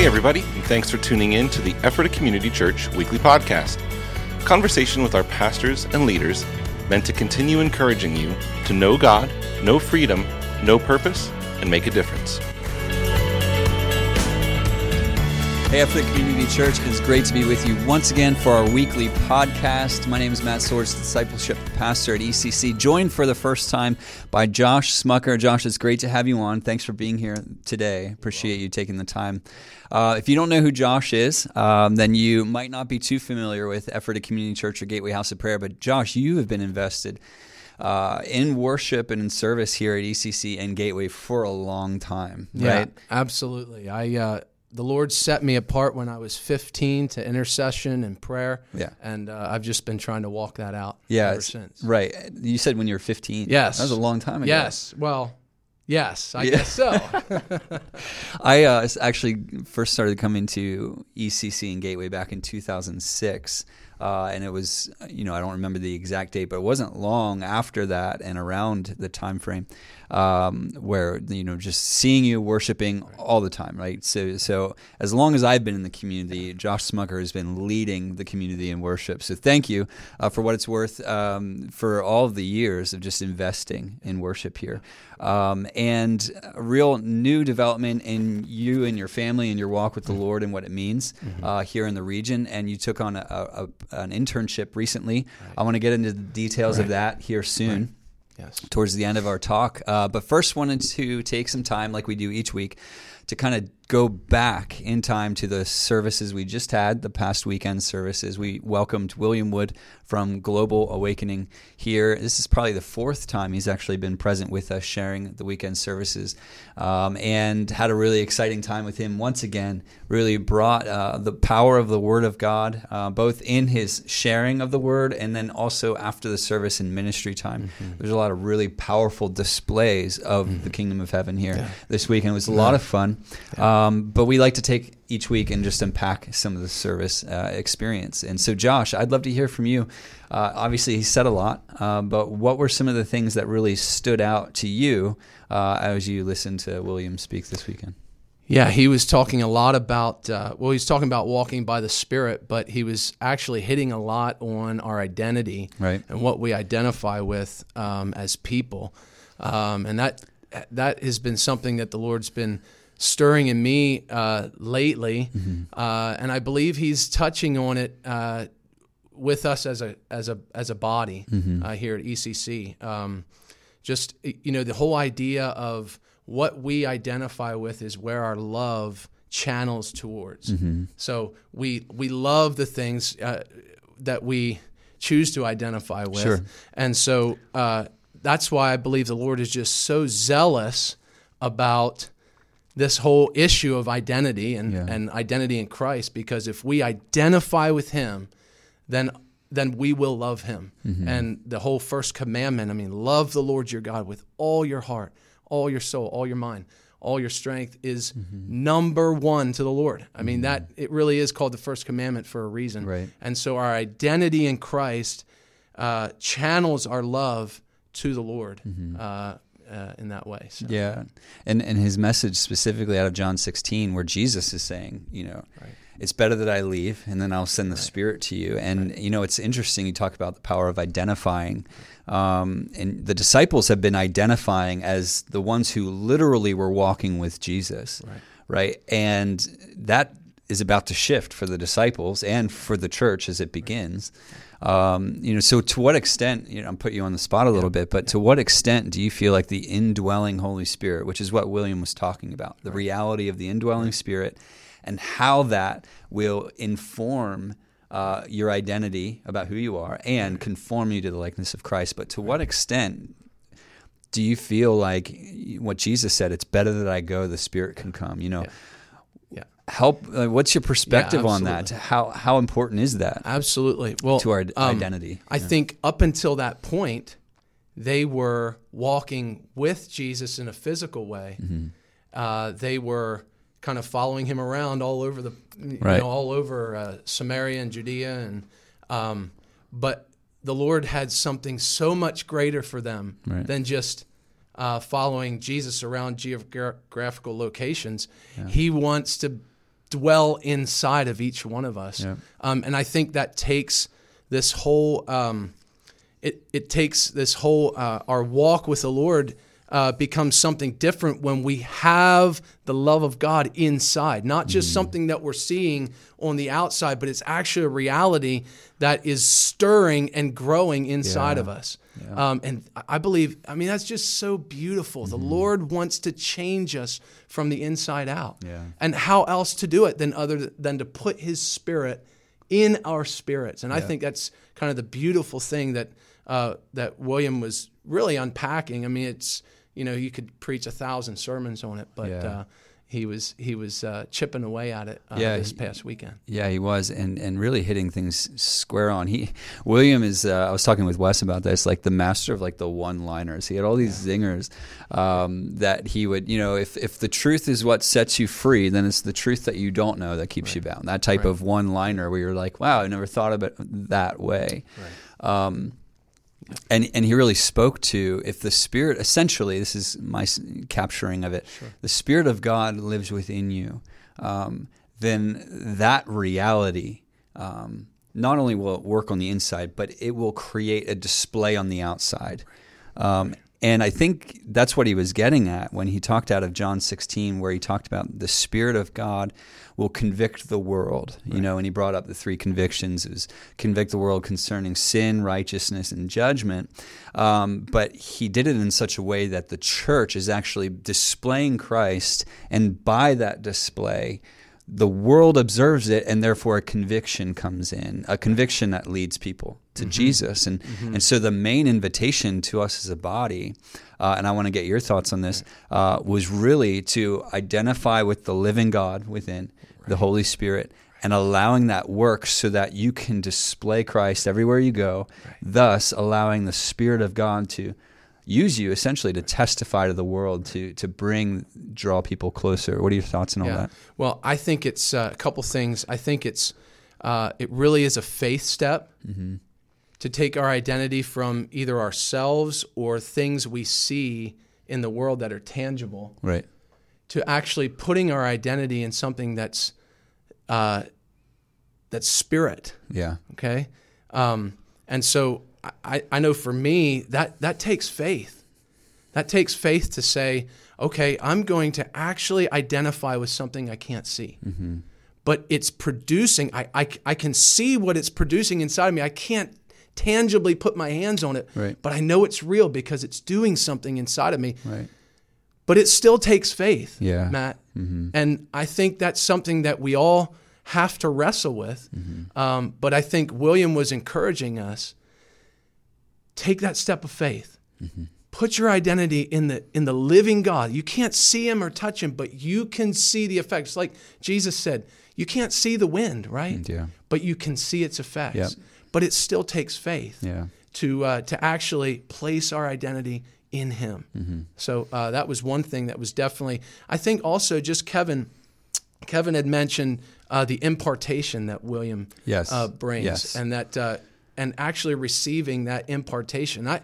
Hey, everybody, and thanks for tuning in to the Ephrata Community Church weekly podcast. Conversation with our pastors and leaders meant to continue encouraging you to know God, know freedom, know purpose, and make a difference. Hey, Ephrata Community Church, it's great to be with you once again for our weekly podcast. My name is Matt Swords, discipleship pastor at ECC, joined for the first time by Josh Smucker. Josh, it's great to have you on. Thanks for being here today. Appreciate you taking the time. Uh, if you don't know who Josh is, um, then you might not be too familiar with Ephrata Community Church or Gateway House of Prayer. But Josh, you have been invested uh, in worship and in service here at ECC and Gateway for a long time, Yeah, right? absolutely. I uh, the Lord set me apart when I was 15 to intercession and prayer. Yeah. and uh, I've just been trying to walk that out Yeah, ever since. right. You said when you were 15. Yes. that was a long time ago. Yes. Well, yes, I Yeah. guess so. I uh, actually first started coming to ECC and Gateway back in 2006. Uh, and it was, you know, I don't remember the exact date, but it wasn't long after that and around the time frame um, where, you know, just seeing you worshiping all the time, right? So, so as long as I've been in the community, Josh Smucker has been leading the community in worship. So thank you uh, for what it's worth um, for all of the years of just investing in worship here. Um, and a real new development in you and your family and your walk with the Lord and what it means uh, here in the region. And you took on a, a, an internship recently. I want to get into the details of that here soon yes. towards the end of our talk. Uh, but first, wanted to take some time, like we do each week, to kind of go back in time to the services we just had, the past weekend services. We welcomed William Wood from Global Awakening here. This is probably the fourth time he's actually been present with us sharing the weekend services um, and had a really exciting time with him once again. Really brought uh, the power of the Word of God, uh, both in his sharing of the Word and then also after the service in ministry time. There's a lot of really powerful displays of the kingdom of heaven here this weekend. It was a lot of fun. Um, but we like to take each week and just unpack some of the service uh, experience. And so, Josh, I'd love to hear from you. Uh, obviously, he said a lot, uh, but what were some of the things that really stood out to you uh, as you listened to William speak this weekend? Yeah, he was talking a lot about, uh, well, he was talking about walking by the Spirit, but he was actually hitting a lot on our identity Right. and what we identify with um, as people. Um, and that that has been something that the Lord's been stirring in me uh, lately. Uh, and I believe he's touching on it uh, with us as a, as a, as a body uh, here at ECC. Um, just, you know, the whole idea of what we identify with is where our love channels towards. So we we love the things uh, that we choose to identify with, Sure. and so uh, that's why I believe the Lord is just so zealous about this whole issue of identity and, Yeah. and identity in Christ. Because if we identify with Him, then then we will love him. And the whole first commandment, I mean, love the Lord your God with all your heart, all your soul, all your mind, all your strength is number one to the Lord. I mean, that it really is called the first commandment for a reason. Right. And so our identity in Christ uh, channels our love to the Lord uh, uh, in that way. So, Yeah, and and his message specifically out of John 16, where Jesus is saying, you know, it's better that I leave, and then I'll send the Spirit to you. And you know, it's interesting. You talk about the power of identifying, um, and the disciples have been identifying as the ones who literally were walking with Jesus, Right. right? And that is about to shift for the disciples and for the church as it begins. Um, you know, so to what extent, you know, I'm putting you on the spot a little bit, but to what extent do you feel like the indwelling Holy Spirit, which is what William was talking about, the reality of the indwelling Spirit, and how that will inform uh, your identity about who you are and conform you to the likeness of Christ? But to what extent do you feel like what Jesus said? It's better that I go; the Spirit can come. You know, Yeah. Help. Uh, what's your perspective on that? How how important is that Absolutely. Well, to our um, identity? I think up until that point, they were walking with Jesus in a physical way. Mm-hmm. Uh, they were kind of following him around all over the, you Right. know, all over uh, Samaria and Judea, and um, but the Lord had something so much greater for them Right. than just uh, following Jesus around geographical locations. He wants to dwell inside of each one of us. Yeah. Um, and I think that takes this whole um, it it takes this whole uh, our walk with the Lord uh, becomes something different when we have the love of God inside, not just something that we're seeing on the outside, but it's actually a reality that is stirring and growing inside Yeah. of us. Um, and I believe, I mean, that's just so beautiful. The Lord wants to change us from the inside out. Yeah. And how else to do it than other than to put His Spirit in our spirits? And I think that's kind of the beautiful thing that uh, that William was really unpacking. I mean, it's you know you could preach a thousand sermons on it, but Yeah. uh, he was he was uh, chipping away at it uh, Yeah, this past weekend. Yeah, he was, and and really hitting things square on. He William is. Uh, I was talking with Wes about this, like the master of like the one-liners. He had all these zingers um, that he would, you know, if if the truth is what sets you free, then it's the truth that you don't know that keeps you bound. That type Right. of one-liner where you're like, wow, I never thought of it that way. Um, and and he really spoke to if the spirit essentially this is my capturing of it the spirit of god lives within you um, then that reality um, not only will it work on the inside but it will create a display on the outside. Um, and I think that's what he was getting at when he talked out of John 16, where he talked about the Spirit of God will convict the world. You know, and he brought up the three convictions: is convict the world concerning sin, righteousness, and judgment. Um, but he did it in such a way that the church is actually displaying Christ, and by that display, the world observes it and therefore a conviction comes in a conviction that leads people to jesus. And and so the main invitation to us as a body uh, and i want to get your thoughts on this uh, was really to identify with the living god within the holy spirit and allowing that work so that you can display christ everywhere you go thus allowing the spirit of god to use you essentially to testify to the world to to bring draw people closer. What are your thoughts on all that? Well, I think it's uh, a couple things. I think it's uh, it really is a faith step to take our identity from either ourselves or things we see in the world that are tangible right. to actually putting our identity in something that's uh, that's spirit. yeah. Okay, um, and so I, I know for me that that takes faith. That takes faith to say, okay, I'm going to actually identify with something I can't see, mm-hmm. but it's producing. I, I I can see what it's producing inside of me. I can't tangibly put my hands on it, Right. but I know it's real because it's doing something inside of me right but it still takes faith, Yeah. Matt. Mm-hmm. And I think that's something that we all have to wrestle with. Mm-hmm. Um, but I think William was encouraging us: take that step of faith. Put your identity in the in the living God. You can't see him or touch him, but you can see the effects. Like Jesus said, you can't see the wind, right? Yeah. But you can see its effects. Yep. But it still takes faith Yeah. to uh, to actually place our identity in Him. Mm-hmm. So uh, that was one thing that was definitely. I think also just Kevin. Kevin had mentioned uh, the impartation that William Yes. uh, brings, Yes. and that uh, and actually receiving that impartation. I,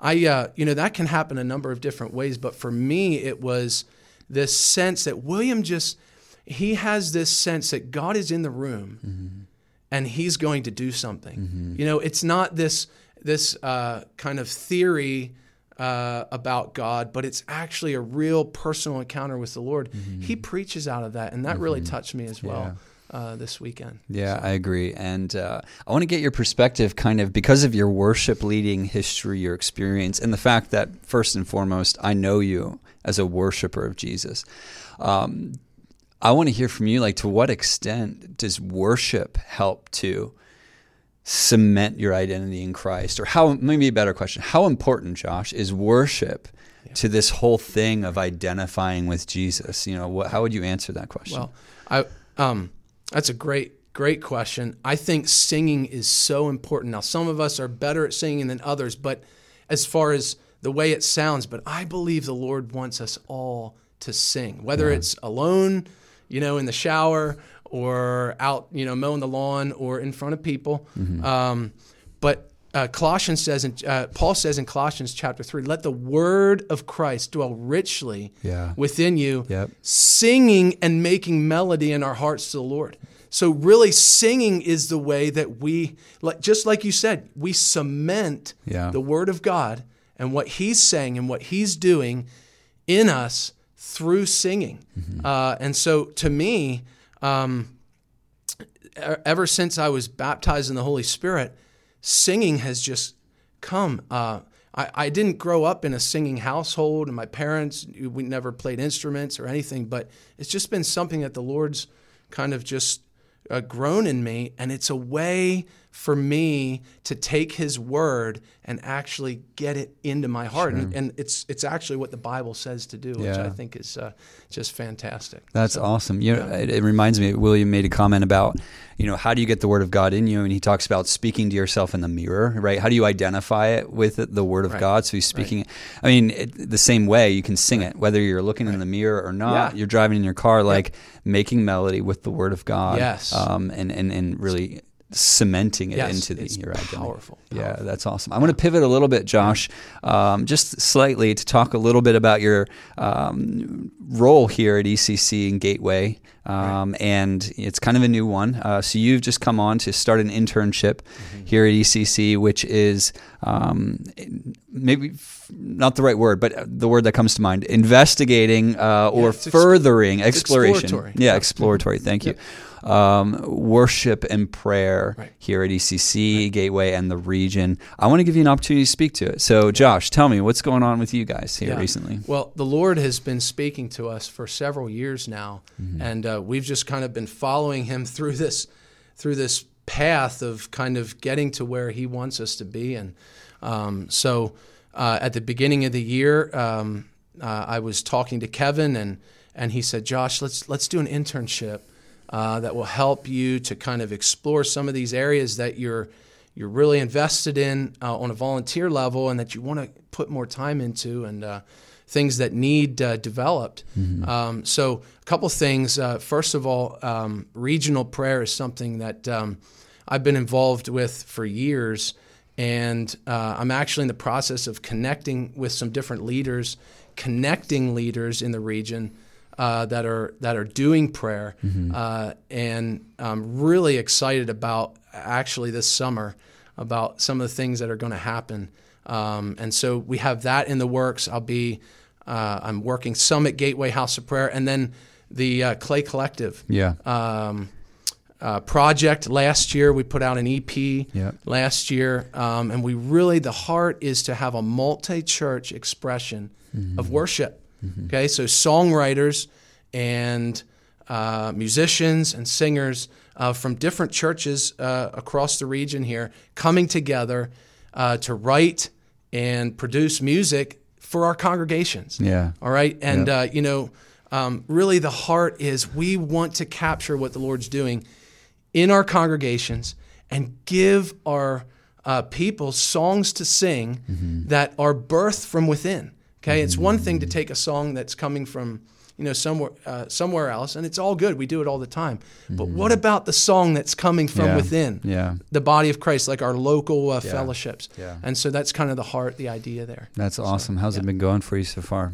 I, uh, you know, that can happen a number of different ways, but for me, it was this sense that William just he has this sense that God is in the room and he's going to do something. You know, it's not this this uh, kind of theory uh, about God, but it's actually a real personal encounter with the Lord. He preaches out of that, and that really touched me as well uh, this weekend. Yeah, I agree. And uh, I want to get your perspective kind of because of your worship leading history, your experience, and the fact that, first and foremost, I know you as a worshiper of Jesus. Um, I want to hear from you, like, to what extent does worship help to cement your identity in Christ? Or how, maybe a better question, how important, Josh, is worship? To this whole thing of identifying with Jesus, you know, what, how would you answer that question? Well, I um, that's a great great question. I think singing is so important. Now, some of us are better at singing than others, but as far as the way it sounds, but I believe the Lord wants us all to sing, whether it's alone, you know, in the shower or out, you know, mowing the lawn or in front of people. Um, but uh, Colossians says, in, uh, Paul says in Colossians chapter three, let the word of Christ dwell richly Yeah. within you, Yep. singing and making melody in our hearts to the Lord. So really, singing is the way that we, like, just like you said, we cement Yeah. the word of God and what He's saying and what He's doing in us through singing. Uh, and so, to me, um, ever since I was baptized in the Holy Spirit, singing has just come. Uh, I, I didn't grow up in a singing household, and my parents, we never played instruments or anything, but it's just been something that the Lord's kind of just uh, grown in me. And it's a way for me to take His word and actually get it into my heart. And, and it's, it's actually what the Bible says to do, which I think is uh, just fantastic. That's awesome. You know, it, it reminds me. William made a comment about, you know, how do you get the word of God in you? And he talks about speaking to yourself in the mirror, right? How do you identify it with the word of Right. God? So he's speaking. it. I mean, it, the same way you can sing it, whether you're looking in the mirror or not. Yeah. You're driving in your car, like making melody with the word of God. Yes. Um, and and and really cementing it Yes, into the it's your identity. powerful, Yeah, that's awesome. I want to pivot a little bit, Josh, um, just slightly to talk a little bit about your um, role here at ECC and Gateway. Um, And it's kind of a new one. Uh, so you've just come on to start an internship Mm-hmm. here at ECC, which is um, maybe f- not the right word, but the word that comes to mind investigating uh, or exp- furthering exploration. exploratory. Yeah, Yeah. exploratory. Thank you. Um, worship and prayer Right. here at ECC, Gateway, and the region. I want to give you an opportunity to speak to it. So, Josh, tell me what's going on with you guys here Yeah. recently. Well, the Lord has been speaking to us for several years now, Mm-hmm. and uh, we've just kind of been following Him through this through this path of kind of getting to where He wants us to be. And um, so, uh, at the beginning of the year, um, uh, I was talking to Kevin, and and he said, "Josh, let's let's do an internship." Uh, that will help you to kind of explore some of these areas that you're you're really invested in uh, on a volunteer level and that you want to put more time into and uh, things that need uh, developed. Um, so a couple things. Uh, first of all, um, regional prayer is something that um, I've been involved with for years, and uh, I'm actually in the process of connecting with some different leaders, connecting leaders in the region uh, that are that are doing prayer, uh, and I'm really excited about actually this summer about some of the things that are going to happen. Um, and so we have that in the works. I'll be uh, I'm working some at Gateway House of Prayer, and then the uh, Clay Collective Yeah. um, uh, project last year. We put out an EP Yep. last year, um, and we really the heart is to have a multi-church expression of worship. Okay, so songwriters and uh, musicians and singers uh, from different churches uh, across the region here coming together uh, to write and produce music for our congregations. Yeah. All right. And, Yep. uh, you know, um, really the heart is we want to capture what the Lord's doing in our congregations and give our uh, people songs to sing that are birthed from within. Okay. It's one thing to take a song that's coming from, you know, somewhere, uh, somewhere else, and it's all good. We do it all the time. But what about the song that's coming from Yeah. within? Yeah. The body of Christ, like our local uh, fellowships. Yeah. And so that's kind of the heart, the idea there. That's awesome. How's it been going for you so far?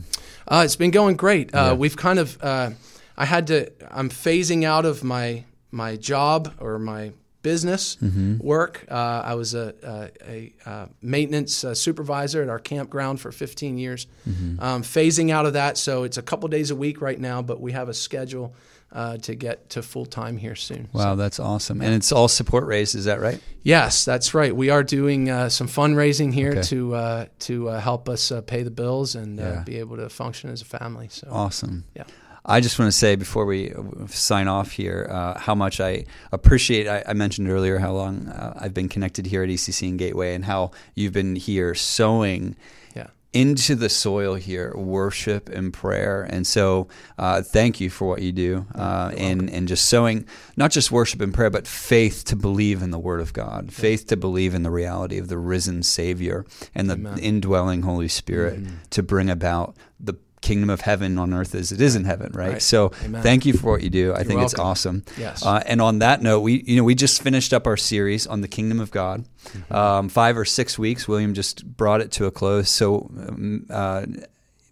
Uh, it's been going great. Uh, Yeah. We've kind of, uh, I had to, I'm phasing out of my my job or my business Mm-hmm. work. Uh, I was a, a, a uh, maintenance uh, supervisor at our campground for 15 years. Mm-hmm. Um, phasing out of that, so it's a couple days a week right now, but we have a schedule uh, to get to full time here soon. Wow, that's awesome. And it's all support raised, is that right? Yes, that's right. We are doing uh, some fundraising here Okay. to uh, to uh, help us uh, pay the bills and uh, Yeah. be able to function as a family. So Awesome. Yeah. I just want to say before we uh, sign off here uh, how much I appreciate. I, I mentioned earlier how long uh, I've been connected here at ECC and Gateway, and how you've been here sowing yeah. into the soil here worship and prayer. And so, uh, thank you for what you do, uh, and and just sowing not just worship and prayer, but faith to believe in the Word of God, faith to believe in the reality of the risen Savior and the Amen. indwelling Holy Spirit to bring about the kingdom of heaven on earth as it is in heaven, right? Right. So Amen. thank you for what you do. I think it's awesome. Yes. Uh, and on that note, we you know we just finished up our series on the kingdom of God. Mm-hmm. Um, five or six weeks. William just brought it to a close. So. Um, uh,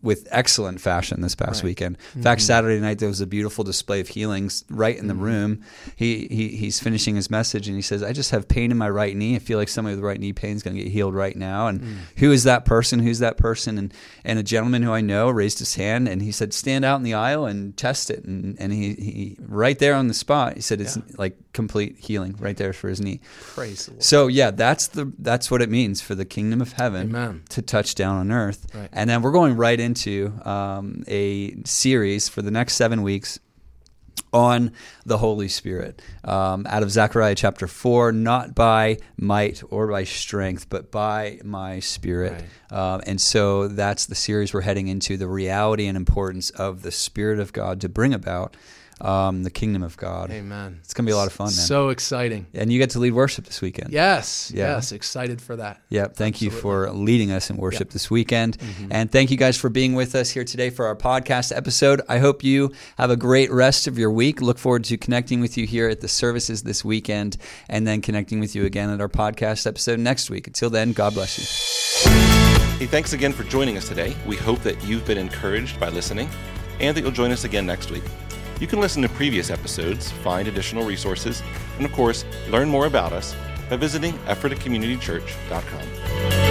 with excellent fashion this past Right. weekend. In mm-hmm. fact, Saturday night there was a beautiful display of healings right in the mm-hmm. room. He, he he's finishing his message and he says, "I just have pain in my right knee. I feel like somebody with right knee pain is going to get healed right now." And mm. who is that person? Who's that person? And and a gentleman who I know raised his hand and he said, "Stand out in the aisle and test it." And and he, he right there on the spot, he said, "It's Yeah. like complete healing right there for his knee." Praise the Lord. So yeah, that's the that's what it means for the kingdom of heaven Amen. to touch down on earth. Right. And then we're going right into um, a series for the next seven weeks on the Holy Spirit um, out of Zechariah chapter 4, not by might or by strength, but by my Spirit. Um, and so that's the series we're heading into the reality and importance of the Spirit of God to bring about um, the kingdom of God. Amen. It's going to be a lot of fun, man. So exciting. and you get to lead worship this weekend. Yes. Yeah. Yes. Excited for that. Yeah, thank you for leading us in worship Yeah. this weekend. And thank you guys for being with us here today for our podcast episode. I hope you have a great rest of your week. Look forward to connecting with you here at the services this weekend and then connecting with you again at our podcast episode next week. Until then, God bless you. Hey, thanks again for joining us today. We hope that you've been encouraged by listening and that you'll join us again next week. You can listen to previous episodes, find additional resources, and of course, learn more about us by visiting ephratacommunitychurch.com.